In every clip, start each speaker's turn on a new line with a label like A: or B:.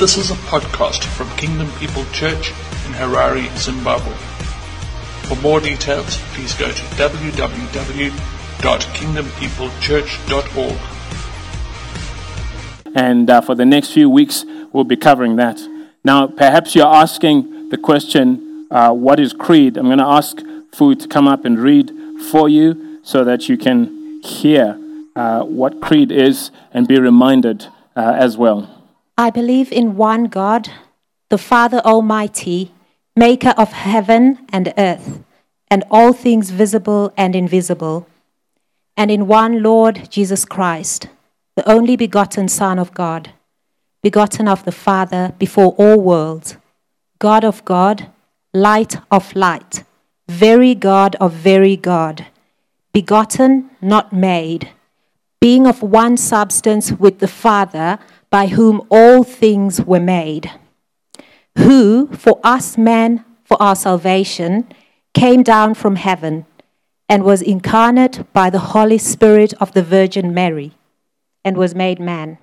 A: This is a podcast from Kingdom People Church in Harare, Zimbabwe. For more details, please go to www.kingdompeoplechurch.org.
B: And uh, for the next few weeks, we'll be covering that. Now, perhaps you're asking the question, uh, what is creed? I'm going to ask Fu to come up and read for you so that you can hear uh, what creed is and be reminded uh, as well.
C: I believe in one God, the Father Almighty, maker of heaven and earth, and all things visible and invisible, and in one Lord Jesus Christ, the only begotten Son of God, begotten of the Father before all worlds, God of God, light of light, very God of very God, begotten, not made, being of one substance with the Father by whom all things were made, who, for us men, for our salvation, came down from heaven and was incarnate by the Holy Spirit of the Virgin Mary, and was made man,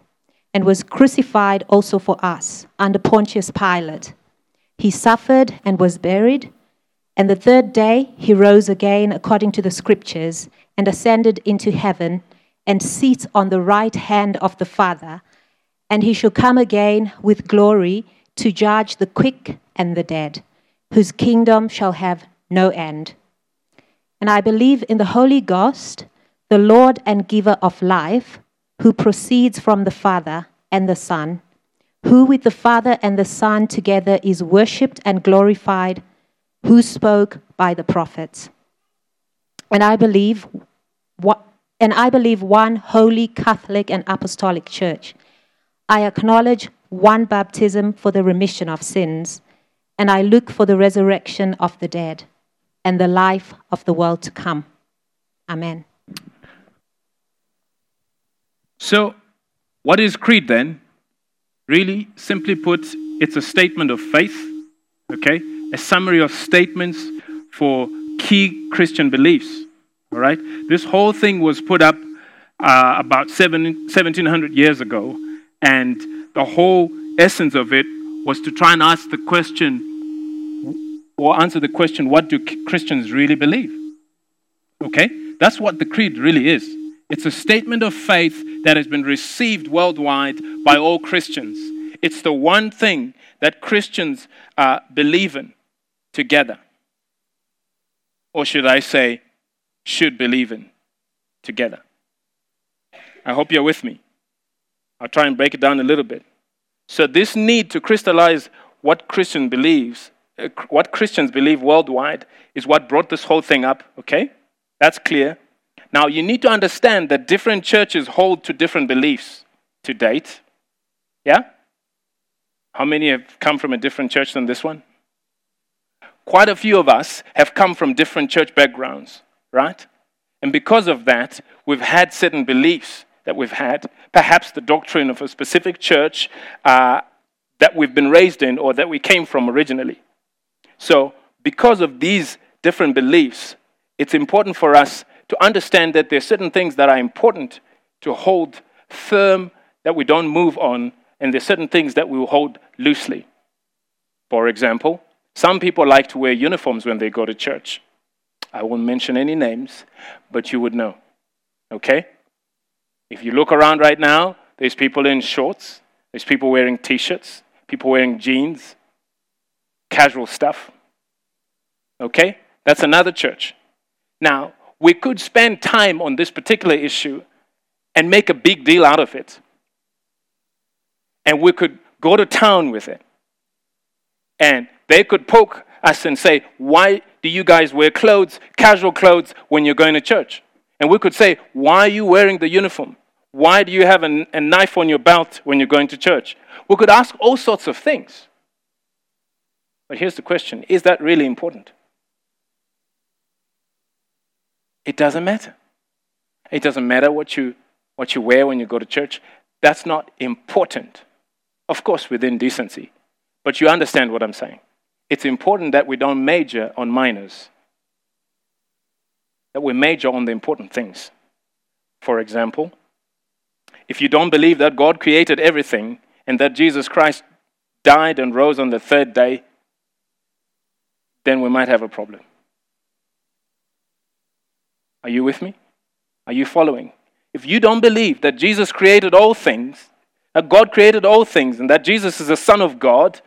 C: and was crucified also for us under Pontius Pilate. He suffered and was buried, and the third day he rose again according to the Scriptures, and ascended into heaven, and sits on the right hand of the Father and he shall come again with glory to judge the quick and the dead, whose kingdom shall have no end. And I believe in the Holy Ghost, the Lord and giver of life, who proceeds from the Father and the Son, who with the Father and the Son together is worshipped and glorified, who spoke by the prophets. And I believe what and I believe one holy Catholic and apostolic church I acknowledge one baptism for the remission of sins, and I look for the resurrection of the dead and the life of the world to come. Amen.
B: So, what is creed then? Really, simply put, it's a statement of faith, okay? A summary of statements for key Christian beliefs, all right? This whole thing was put up uh, about seven, 1700 years ago and the whole essence of it was to try and ask the question or answer the question what do Christians really believe? Okay? That's what the creed really is. It's a statement of faith that has been received worldwide by all Christians. It's the one thing that Christians uh, believe in together. Or should I say, should believe in together. I hope you're with me. I'll try and break it down a little bit. So, this need to crystallize what Christian believes, uh, what Christians believe worldwide, is what brought this whole thing up, okay? That's clear. Now, you need to understand that different churches hold to different beliefs to date. Yeah? How many have come from a different church than this one? Quite a few of us have come from different church backgrounds, right? And because of that, we've had certain beliefs that we've had, perhaps the doctrine of a specific church uh, that we've been raised in or that we came from originally. So, because of these different beliefs, it's important for us to understand that there are certain things that are important to hold firm, that we don't move on, and there are certain things that we will hold loosely. For example, some people like to wear uniforms when they go to church. I won't mention any names, but you would know. Okay? If you look around right now, there's people in shorts, there's people wearing t shirts, people wearing jeans, casual stuff. Okay? That's another church. Now, we could spend time on this particular issue and make a big deal out of it. And we could go to town with it. And they could poke us and say, Why do you guys wear clothes, casual clothes, when you're going to church? And we could say, Why are you wearing the uniform? Why do you have a, a knife on your belt when you're going to church? We could ask all sorts of things. But here's the question Is that really important? It doesn't matter. It doesn't matter what you, what you wear when you go to church. That's not important. Of course, within decency. But you understand what I'm saying. It's important that we don't major on minors that we major on the important things. For example, if you don't believe that God created everything and that Jesus Christ died and rose on the third day, then we might have a problem. Are you with me? Are you following? If you don't believe that Jesus created all things, that God created all things, and that Jesus is the Son of God,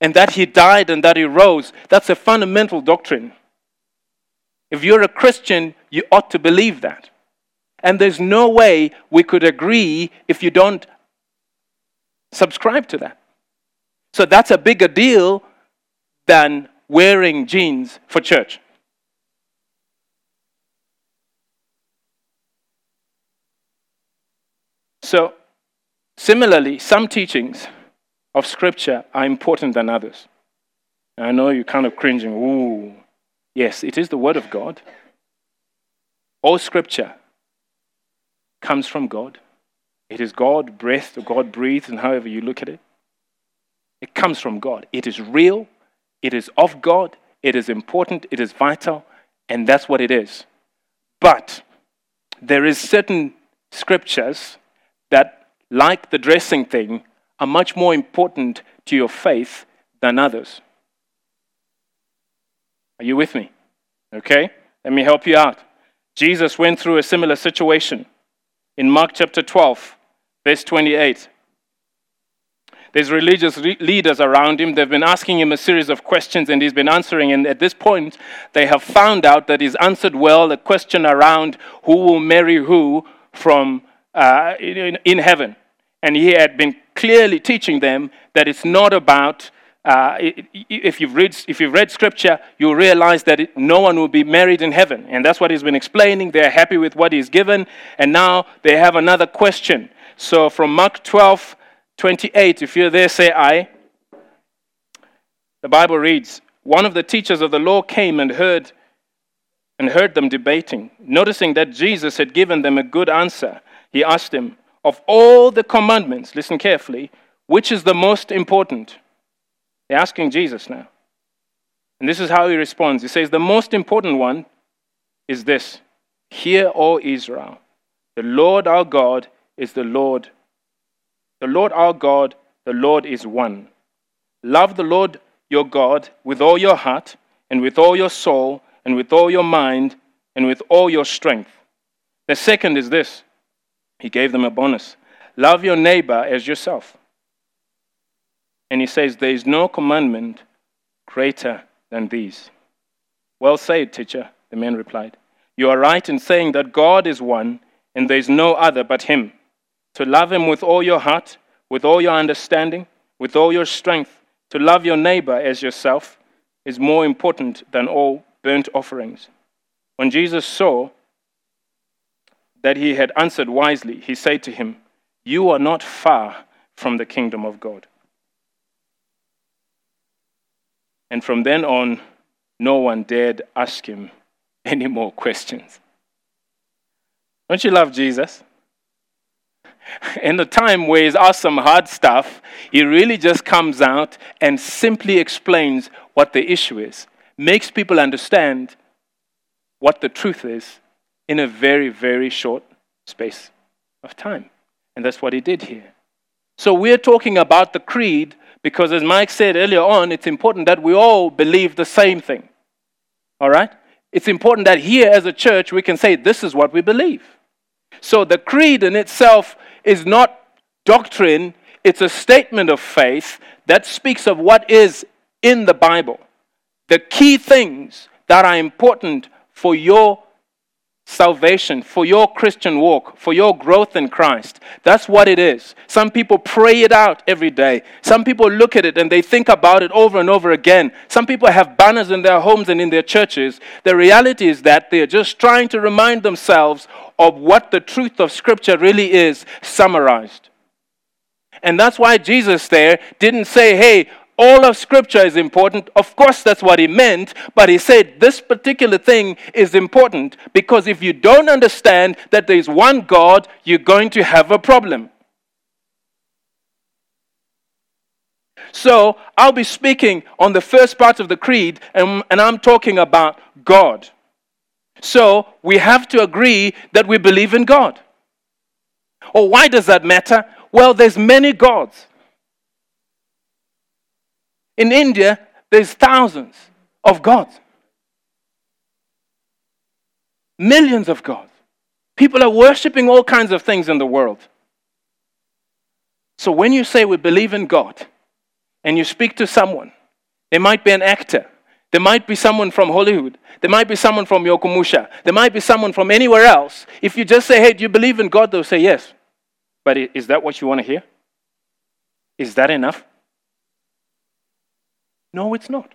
B: and that He died and that He rose, that's a fundamental doctrine. If you're a Christian, you ought to believe that. And there's no way we could agree if you don't subscribe to that. So that's a bigger deal than wearing jeans for church. So, similarly, some teachings of Scripture are important than others. I know you're kind of cringing. Ooh, yes, it is the Word of God. All Scripture comes from God. It is God breathed or God breathed, and however you look at it. It comes from God. It is real. It is of God. It is important. It is vital. And that's what it is. But there is certain scriptures that, like the dressing thing, are much more important to your faith than others. Are you with me? Okay? Let me help you out. Jesus went through a similar situation in Mark chapter 12, verse 28. There's religious re- leaders around him. They've been asking him a series of questions, and he's been answering. And at this point, they have found out that he's answered well the question around who will marry who from uh, in, in heaven. And he had been clearly teaching them that it's not about uh, if, you've read, if you've read scripture, you'll realize that it, no one will be married in heaven. And that's what he's been explaining. They're happy with what he's given. And now they have another question. So from Mark 12, 28, if you're there, say I. The Bible reads One of the teachers of the law came and heard and heard them debating. Noticing that Jesus had given them a good answer, he asked him, Of all the commandments, listen carefully, which is the most important? They're asking Jesus now. And this is how he responds. He says, The most important one is this Hear, O Israel, the Lord our God is the Lord. The Lord our God, the Lord is one. Love the Lord your God with all your heart, and with all your soul, and with all your mind, and with all your strength. The second is this He gave them a bonus love your neighbor as yourself. And he says, There is no commandment greater than these. Well said, teacher, the man replied. You are right in saying that God is one, and there is no other but Him. To love Him with all your heart, with all your understanding, with all your strength, to love your neighbor as yourself, is more important than all burnt offerings. When Jesus saw that he had answered wisely, he said to him, You are not far from the kingdom of God. And from then on, no one dared ask him any more questions. Don't you love Jesus? In the time where he's asked some hard stuff, he really just comes out and simply explains what the issue is, makes people understand what the truth is in a very, very short space of time. And that's what he did here. So we're talking about the creed because, as Mike said earlier on, it's important that we all believe the same thing. All right? It's important that here as a church we can say, this is what we believe. So the creed in itself is not doctrine, it's a statement of faith that speaks of what is in the Bible. The key things that are important for your salvation, for your Christian walk, for your growth in Christ. That's what it is. Some people pray it out every day. Some people look at it and they think about it over and over again. Some people have banners in their homes and in their churches. The reality is that they're just trying to remind themselves of what the truth of Scripture really is summarized. And that's why Jesus there didn't say, hey, all of Scripture is important. Of course, that's what he meant, but he said this particular thing is important because if you don't understand that there is one God, you're going to have a problem. So, I'll be speaking on the first part of the creed, and, and I'm talking about God. So, we have to agree that we believe in God. Or why does that matter? Well, there's many gods. In India, there's thousands of gods, millions of gods. People are worshiping all kinds of things in the world. So when you say we believe in God and you speak to someone, there might be an actor, there might be someone from Hollywood, there might be someone from Yokomusha, there might be someone from anywhere else. If you just say, hey, do you believe in God? They'll say yes. But is that what you want to hear? Is that enough? No, it's not.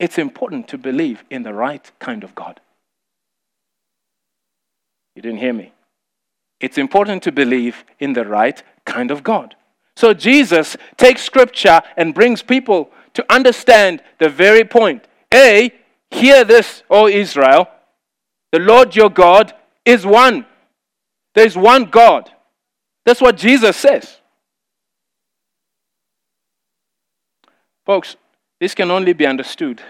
B: It's important to believe in the right kind of God. You didn't hear me. It's important to believe in the right kind of God. So Jesus takes scripture and brings people to understand the very point. A, hear this, O Israel. The Lord your God is one. There's one God. That's what Jesus says. Folks, this can only be understood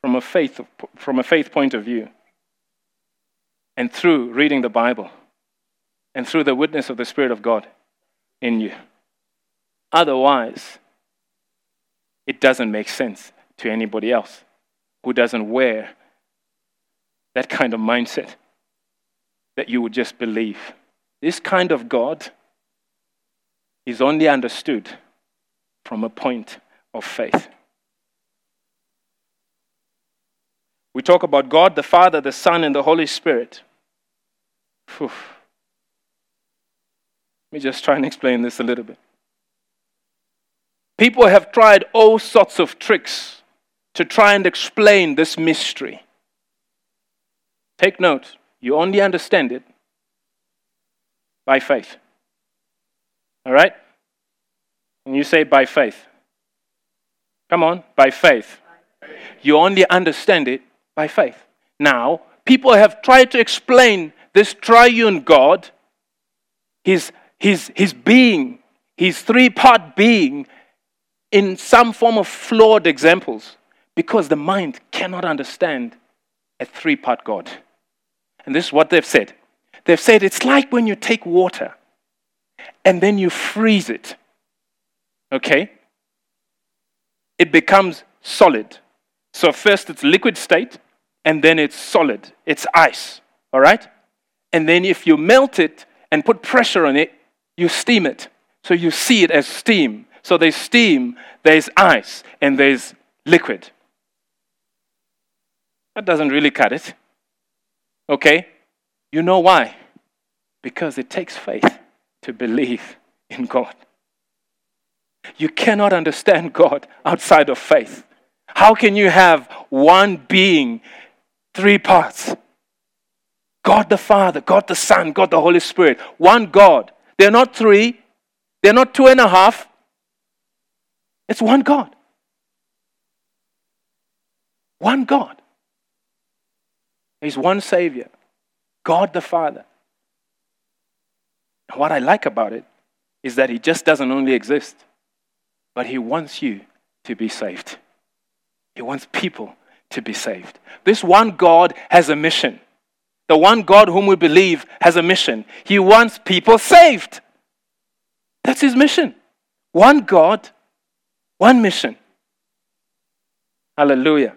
B: from a faith, from a faith point of view and through reading the Bible and through the witness of the Spirit of God in you. Otherwise, it doesn't make sense to anybody else who doesn't wear that kind of mindset that you would just believe. This kind of God is only understood from a point of faith. We talk about God the Father, the Son, and the Holy Spirit. Whew. Let me just try and explain this a little bit. People have tried all sorts of tricks to try and explain this mystery. Take note, you only understand it by faith. All right? And you say by faith. Come on, by faith. You only understand it by faith. Now, people have tried to explain this triune God, his, his, his being, his three part being, in some form of flawed examples because the mind cannot understand a three part God. And this is what they've said they've said it's like when you take water and then you freeze it, okay? It becomes solid. So, first it's liquid state, and then it's solid, it's ice, all right? And then if you melt it and put pressure on it, you steam it. So you see it as steam. So there's steam, there's ice, and there's liquid. That doesn't really cut it. Okay? You know why? Because it takes faith to believe in God. You cannot understand God outside of faith. How can you have one being, three parts? God the Father, God the Son, God the Holy Spirit. One God. They're not three, they're not two and a half. It's one God. One God. There's one Savior, God the Father. And what I like about it is that He just doesn't only exist, but He wants you to be saved. He wants people to be saved. This one God has a mission. The one God whom we believe has a mission. He wants people saved. That's his mission. One God, one mission. Hallelujah.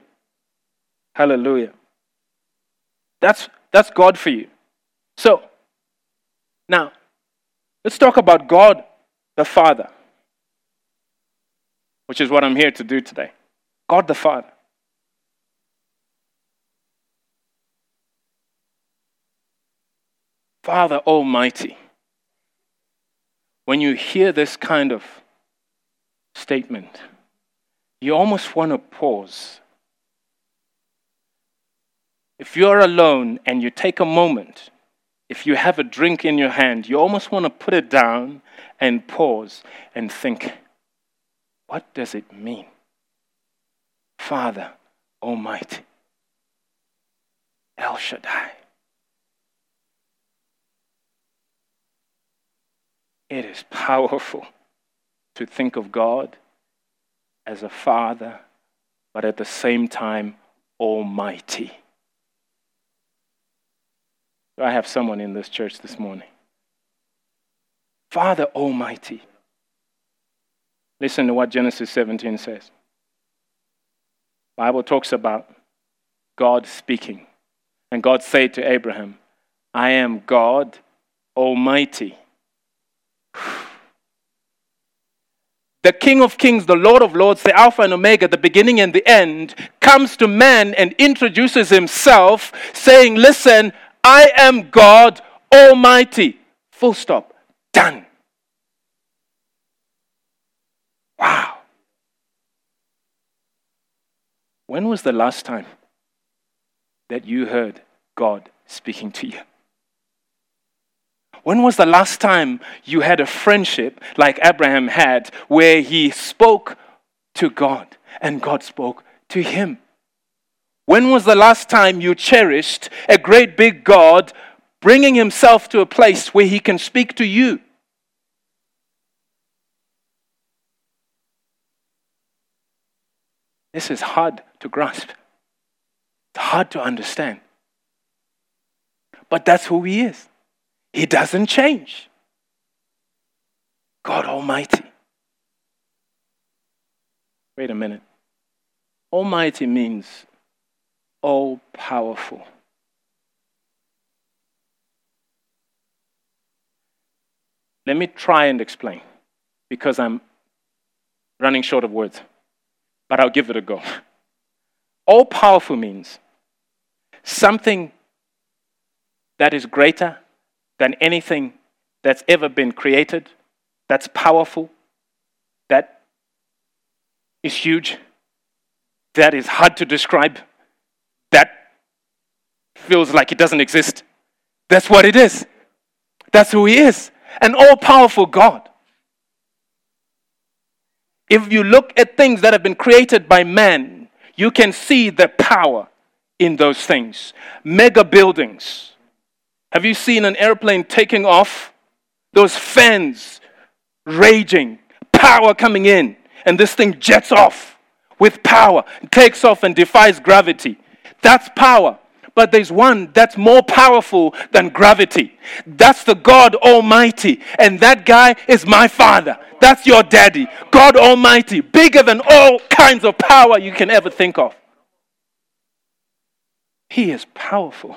B: Hallelujah. That's, that's God for you. So, now, let's talk about God the Father, which is what I'm here to do today. God the Father. Father Almighty. When you hear this kind of statement, you almost want to pause. If you're alone and you take a moment, if you have a drink in your hand, you almost want to put it down and pause and think, what does it mean? Father Almighty, El Shaddai. It is powerful to think of God as a father, but at the same time, almighty. I have someone in this church this morning. Father Almighty. Listen to what Genesis 17 says. Bible talks about God speaking. And God said to Abraham, I am God Almighty. The King of Kings, the Lord of Lords, the Alpha and Omega, the beginning and the end, comes to man and introduces himself, saying, Listen, I am God Almighty. Full stop. Done. Wow. When was the last time that you heard God speaking to you? When was the last time you had a friendship like Abraham had where he spoke to God and God spoke to him? When was the last time you cherished a great big God bringing himself to a place where he can speak to you? This is hard to grasp. It's hard to understand. But that's who He is. He doesn't change. God Almighty. Wait a minute. Almighty means all powerful. Let me try and explain because I'm running short of words but I'll give it a go. All powerful means something that is greater than anything that's ever been created, that's powerful, that is huge, that is hard to describe, that feels like it doesn't exist. That's what it is. That's who He is. An all powerful God. If you look at things that have been created by man, you can see the power in those things. Mega buildings. Have you seen an airplane taking off? Those fans raging, power coming in, and this thing jets off with power, takes off and defies gravity. That's power. But there's one that's more powerful than gravity. That's the God Almighty. And that guy is my Father. That's your daddy. God Almighty, bigger than all kinds of power you can ever think of. He is powerful.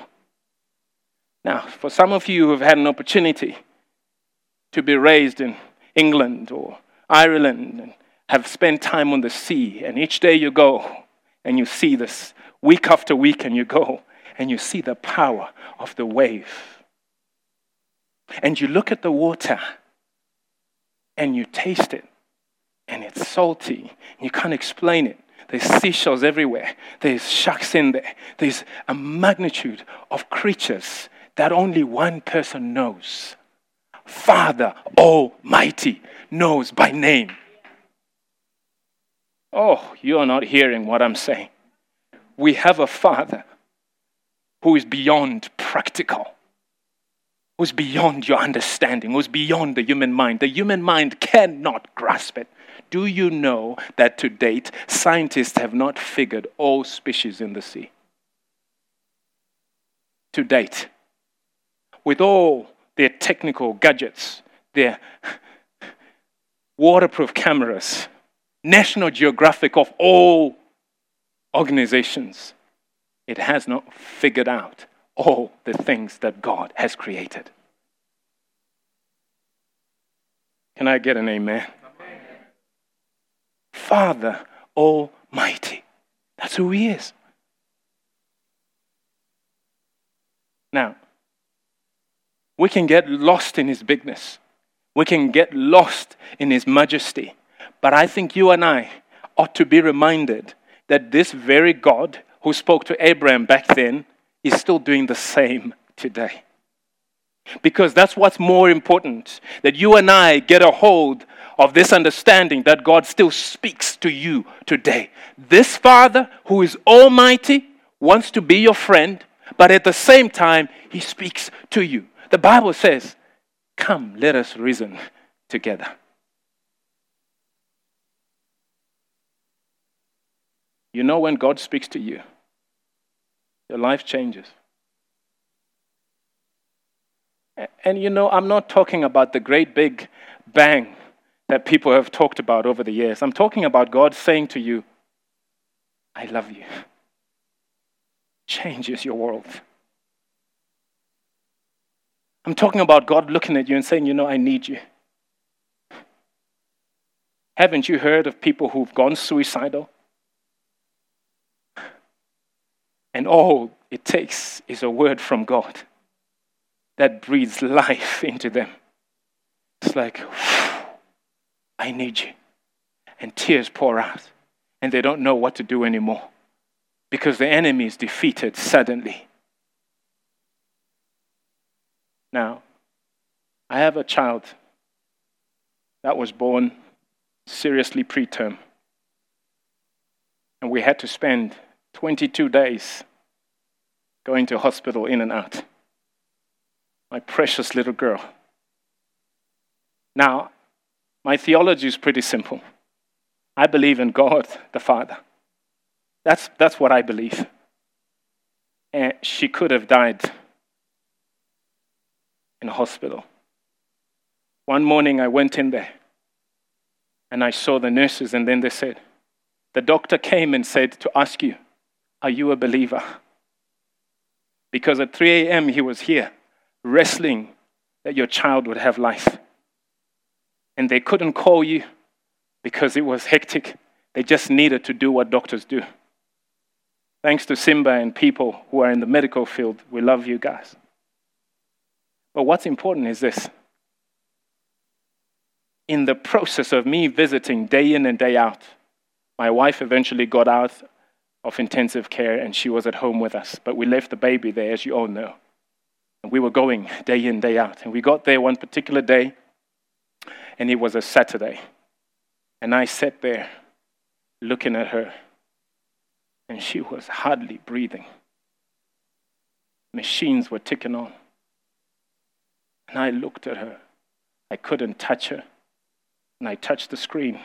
B: Now, for some of you who have had an opportunity to be raised in England or Ireland and have spent time on the sea, and each day you go and you see this week after week, and you go and you see the power of the wave. And you look at the water and you taste it, and it's salty. You can't explain it. There's seashells everywhere. There's sharks in there. There's a magnitude of creatures that only one person knows. Father Almighty knows by name. Oh, you are not hearing what I'm saying. We have a Father who is beyond practical who's beyond your understanding, who's beyond the human mind. The human mind cannot grasp it. Do you know that to date, scientists have not figured all species in the sea? To date. With all their technical gadgets, their waterproof cameras, National Geographic of all organizations, it has not figured out all the things that God has created. Can I get an amen? amen? Father Almighty. That's who He is. Now, we can get lost in His bigness, we can get lost in His majesty, but I think you and I ought to be reminded that this very God who spoke to Abraham back then is still doing the same today. Because that's what's more important that you and I get a hold of this understanding that God still speaks to you today. This Father, who is almighty, wants to be your friend, but at the same time, He speaks to you. The Bible says, Come, let us reason together. You know when God speaks to you, your life changes. And you know, I'm not talking about the great big bang that people have talked about over the years. I'm talking about God saying to you, I love you. Changes your world. I'm talking about God looking at you and saying, You know, I need you. Haven't you heard of people who've gone suicidal? And all it takes is a word from God that breathes life into them. It's like, I need you. And tears pour out, and they don't know what to do anymore because the enemy is defeated suddenly. Now, I have a child that was born seriously preterm, and we had to spend 22 days going to hospital in and out. My precious little girl. Now, my theology is pretty simple. I believe in God the Father. That's, that's what I believe. And she could have died in a hospital. One morning I went in there and I saw the nurses, and then they said, The doctor came and said to ask you, Are you a believer? Because at 3 a.m. he was here wrestling that your child would have life. And they couldn't call you because it was hectic. They just needed to do what doctors do. Thanks to Simba and people who are in the medical field, we love you guys. But what's important is this. In the process of me visiting day in and day out, my wife eventually got out of intensive care and she was at home with us. But we left the baby there, as you all know. And we were going day in, day out. And we got there one particular day, and it was a Saturday. And I sat there looking at her, and she was hardly breathing. Machines were ticking on. And I looked at her. I couldn't touch her. And I touched the screen.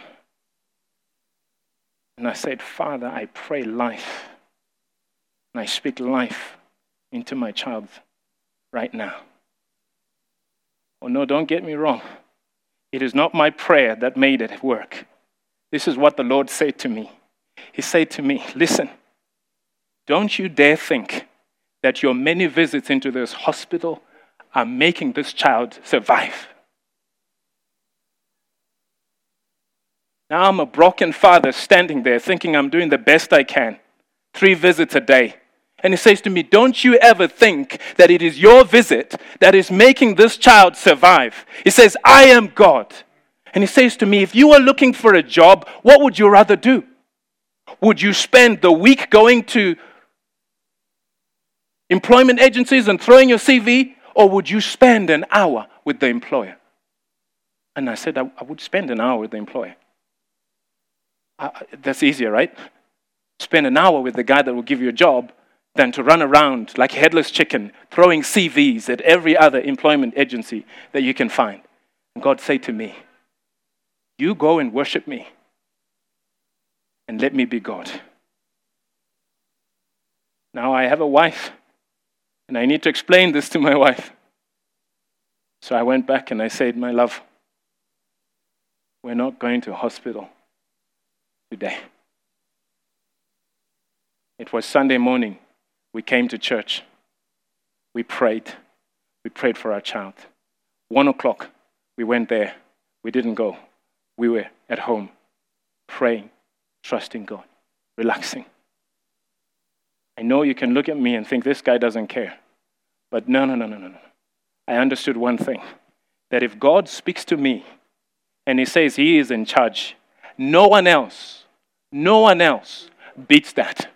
B: And I said, Father, I pray life. And I speak life into my child right now. Oh, no, don't get me wrong. It is not my prayer that made it work. This is what the Lord said to me. He said to me, Listen, don't you dare think that your many visits into this hospital are making this child survive. Now I'm a broken father standing there thinking I'm doing the best I can. Three visits a day. And he says to me, Don't you ever think that it is your visit that is making this child survive. He says, I am God. And he says to me, If you were looking for a job, what would you rather do? Would you spend the week going to employment agencies and throwing your CV? Or would you spend an hour with the employer? And I said, I, I would spend an hour with the employer. I, that's easier, right? Spend an hour with the guy that will give you a job than to run around like a headless chicken, throwing CVs at every other employment agency that you can find. And God said to me, You go and worship me, and let me be God. Now I have a wife, and I need to explain this to my wife. So I went back and I said, My love, we're not going to hospital today. It was Sunday morning. We came to church. We prayed. We prayed for our child. One o'clock, we went there. We didn't go. We were at home, praying, trusting God, relaxing. I know you can look at me and think this guy doesn't care. But no, no, no, no, no, no. I understood one thing that if God speaks to me and He says He is in charge, no one else, no one else beats that.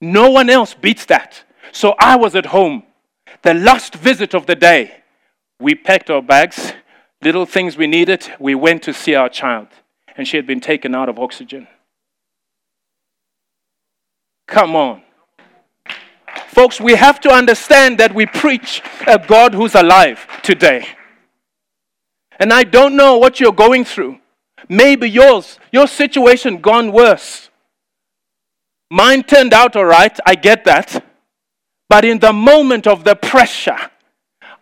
B: No one else beats that. So I was at home. The last visit of the day, we packed our bags, little things we needed. We went to see our child, and she had been taken out of oxygen. Come on. Folks, we have to understand that we preach a God who's alive today. And I don't know what you're going through. Maybe yours, your situation gone worse. Mine turned out all right, I get that. But in the moment of the pressure,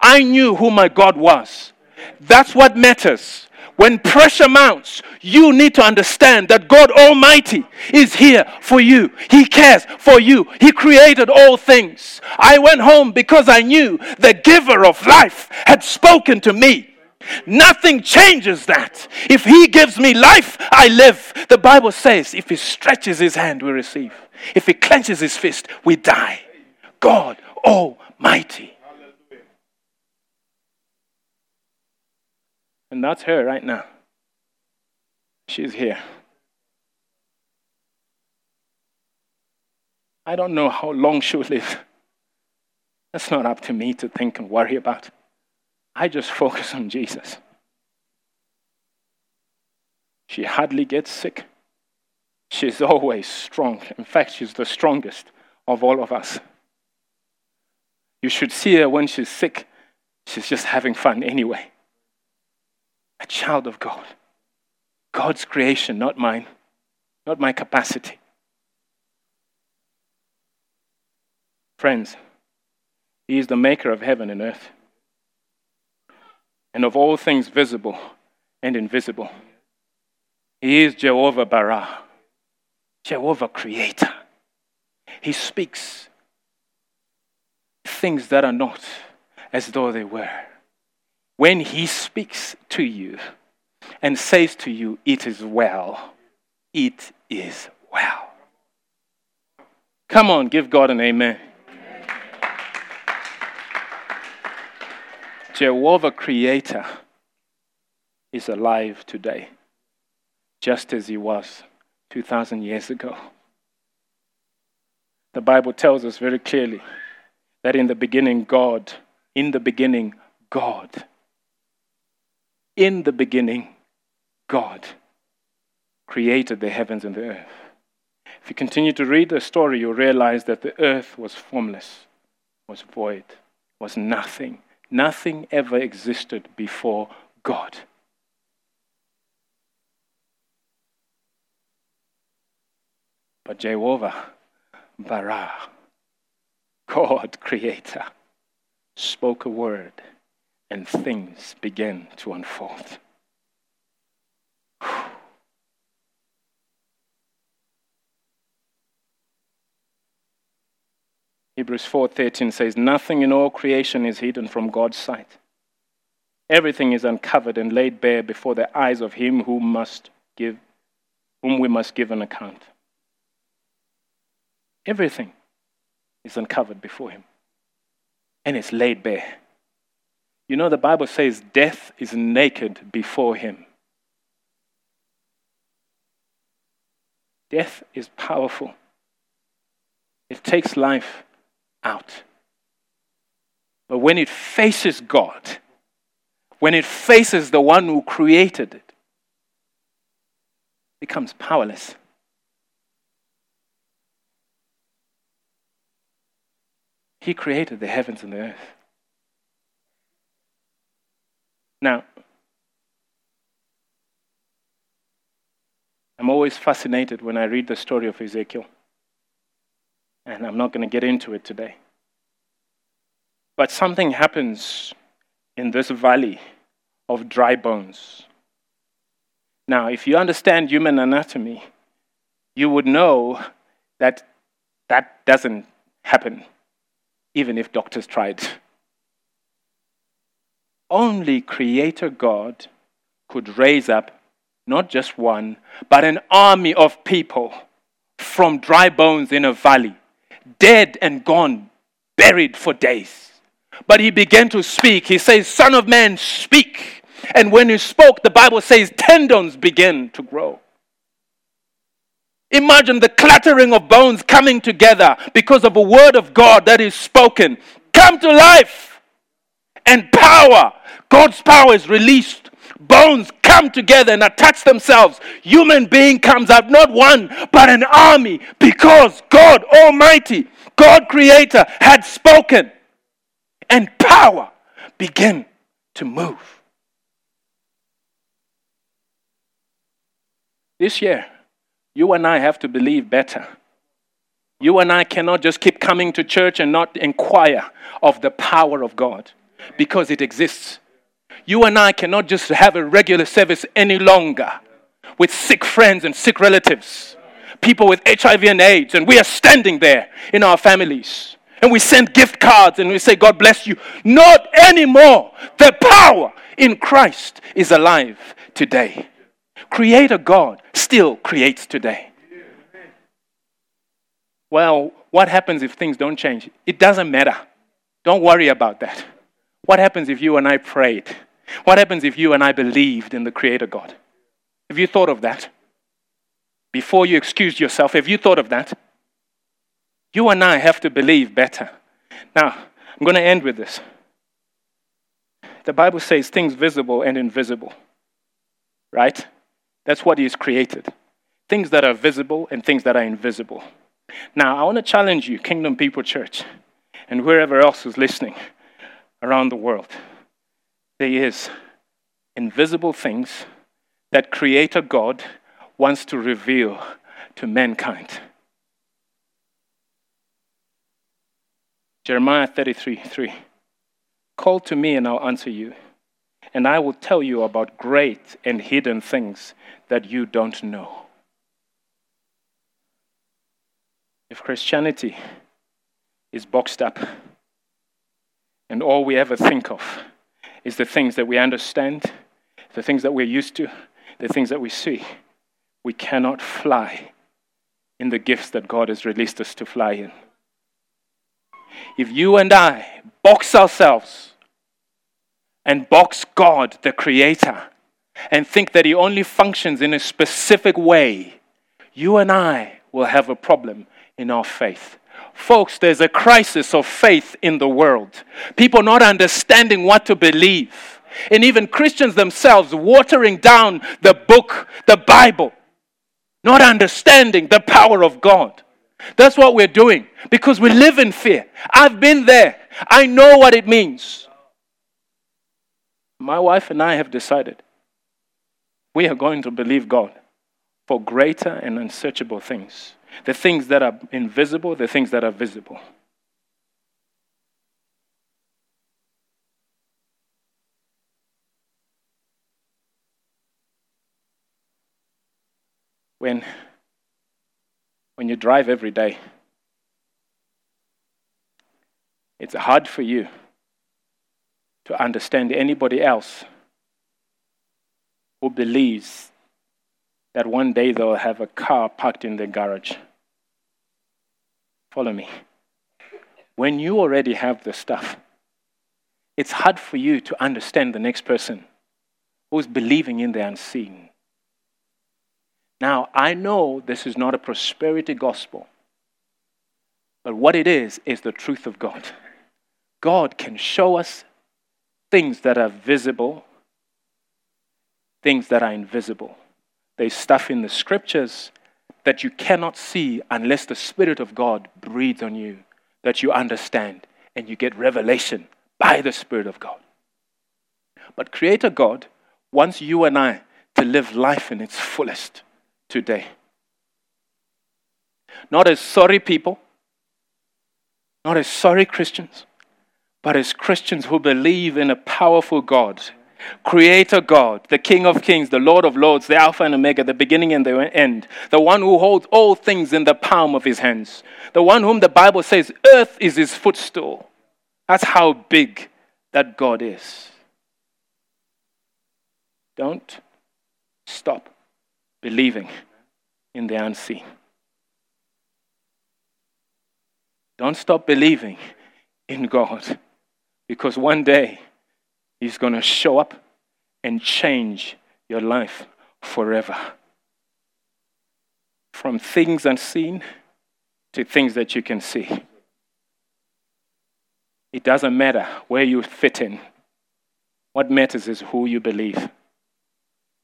B: I knew who my God was. That's what matters. When pressure mounts, you need to understand that God Almighty is here for you. He cares for you. He created all things. I went home because I knew the giver of life had spoken to me. Nothing changes that. If He gives me life, I live. The Bible says, if He stretches His hand, we receive. If He clenches His fist, we die. God Almighty. And that's her right now. She's here. I don't know how long she'll live. That's not up to me to think and worry about. I just focus on Jesus. She hardly gets sick. She's always strong. In fact, she's the strongest of all of us. You should see her when she's sick. She's just having fun anyway a child of God. God's creation, not mine, not my capacity. Friends, He is the maker of heaven and earth, and of all things visible and invisible. He is Jehovah Bara, Jehovah Creator. He speaks things that are not as though they were when he speaks to you and says to you, It is well, it is well. Come on, give God an amen. Jehovah Creator is alive today, just as he was 2,000 years ago. The Bible tells us very clearly that in the beginning, God, in the beginning, God in the beginning, God created the heavens and the earth. If you continue to read the story, you'll realize that the earth was formless, was void, was nothing. Nothing ever existed before God. But Jehovah, Bara, God Creator, spoke a word and things began to unfold. Hebrews 4:13 says nothing in all creation is hidden from God's sight. Everything is uncovered and laid bare before the eyes of him who must give whom we must give an account. Everything is uncovered before him and it's laid bare. You know, the Bible says death is naked before him. Death is powerful, it takes life out. But when it faces God, when it faces the one who created it, it becomes powerless. He created the heavens and the earth. Now, I'm always fascinated when I read the story of Ezekiel. And I'm not going to get into it today. But something happens in this valley of dry bones. Now, if you understand human anatomy, you would know that that doesn't happen, even if doctors tried. Only Creator God could raise up not just one, but an army of people from dry bones in a valley, dead and gone, buried for days. But he began to speak. He says, Son of man, speak. And when he spoke, the Bible says tendons began to grow. Imagine the clattering of bones coming together because of a word of God that is spoken. Come to life and power God's power is released. Bones come together and attach themselves. Human being comes out, not one, but an army, because God Almighty, God Creator, had spoken. And power began to move. This year, you and I have to believe better. You and I cannot just keep coming to church and not inquire of the power of God because it exists. You and I cannot just have a regular service any longer with sick friends and sick relatives, people with HIV and AIDS, and we are standing there in our families. And we send gift cards and we say, God bless you. Not anymore. The power in Christ is alive today. Creator God still creates today. Well, what happens if things don't change? It doesn't matter. Don't worry about that. What happens if you and I prayed? What happens if you and I believed in the Creator God? Have you thought of that? Before you excused yourself, have you thought of that? You and I have to believe better. Now, I'm going to end with this. The Bible says things visible and invisible, right? That's what He's created. Things that are visible and things that are invisible. Now, I want to challenge you, Kingdom People Church, and wherever else is listening around the world. There is invisible things that Creator God wants to reveal to mankind. Jeremiah 33 3. Call to me and I'll answer you, and I will tell you about great and hidden things that you don't know. If Christianity is boxed up and all we ever think of is the things that we understand, the things that we're used to, the things that we see, we cannot fly in the gifts that God has released us to fly in. If you and I box ourselves and box God, the Creator, and think that He only functions in a specific way, you and I will have a problem in our faith. Folks, there's a crisis of faith in the world. People not understanding what to believe. And even Christians themselves watering down the book, the Bible, not understanding the power of God. That's what we're doing because we live in fear. I've been there, I know what it means. My wife and I have decided we are going to believe God for greater and unsearchable things the things that are invisible, the things that are visible. When, when you drive every day, it's hard for you to understand anybody else who believes that one day they'll have a car parked in their garage. Follow me. When you already have the stuff, it's hard for you to understand the next person who's believing in the unseen. Now, I know this is not a prosperity gospel, but what it is, is the truth of God. God can show us things that are visible, things that are invisible. There's stuff in the scriptures that you cannot see unless the Spirit of God breathes on you, that you understand and you get revelation by the Spirit of God. But Creator God wants you and I to live life in its fullest today. Not as sorry people, not as sorry Christians, but as Christians who believe in a powerful God Creator God, the King of Kings, the Lord of Lords, the Alpha and Omega, the beginning and the end, the one who holds all things in the palm of his hands, the one whom the Bible says earth is his footstool. That's how big that God is. Don't stop believing in the unseen. Don't stop believing in God because one day He's going to show up and change your life forever. From things unseen to things that you can see. It doesn't matter where you fit in. What matters is who you believe.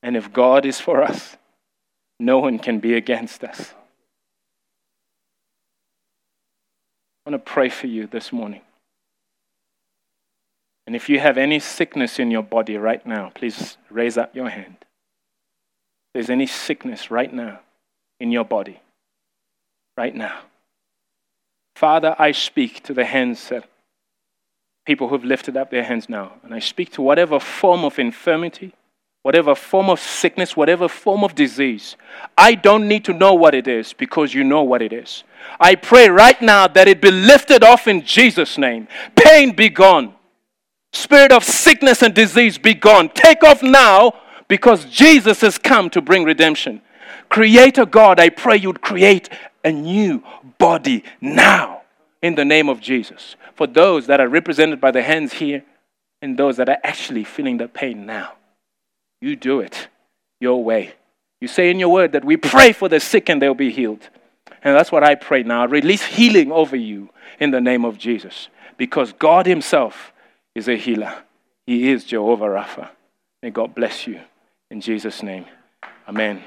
B: And if God is for us, no one can be against us. I want to pray for you this morning. And if you have any sickness in your body right now, please raise up your hand. If there's any sickness right now in your body, right now. Father, I speak to the hands that people who've lifted up their hands now. And I speak to whatever form of infirmity, whatever form of sickness, whatever form of disease. I don't need to know what it is because you know what it is. I pray right now that it be lifted off in Jesus' name. Pain be gone. Spirit of sickness and disease be gone. Take off now because Jesus has come to bring redemption. Creator God, I pray you'd create a new body now in the name of Jesus. For those that are represented by the hands here and those that are actually feeling the pain now, you do it your way. You say in your word that we pray for the sick and they'll be healed. And that's what I pray now. Release healing over you in the name of Jesus. Because God Himself is a healer. He is Jehovah Rapha. May God bless you. In Jesus' name. Amen.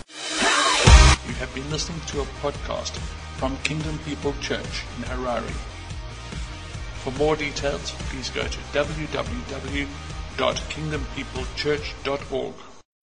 A: You have been listening to a podcast from Kingdom People Church in Harare. For more details, please go to www.kingdompeoplechurch.org.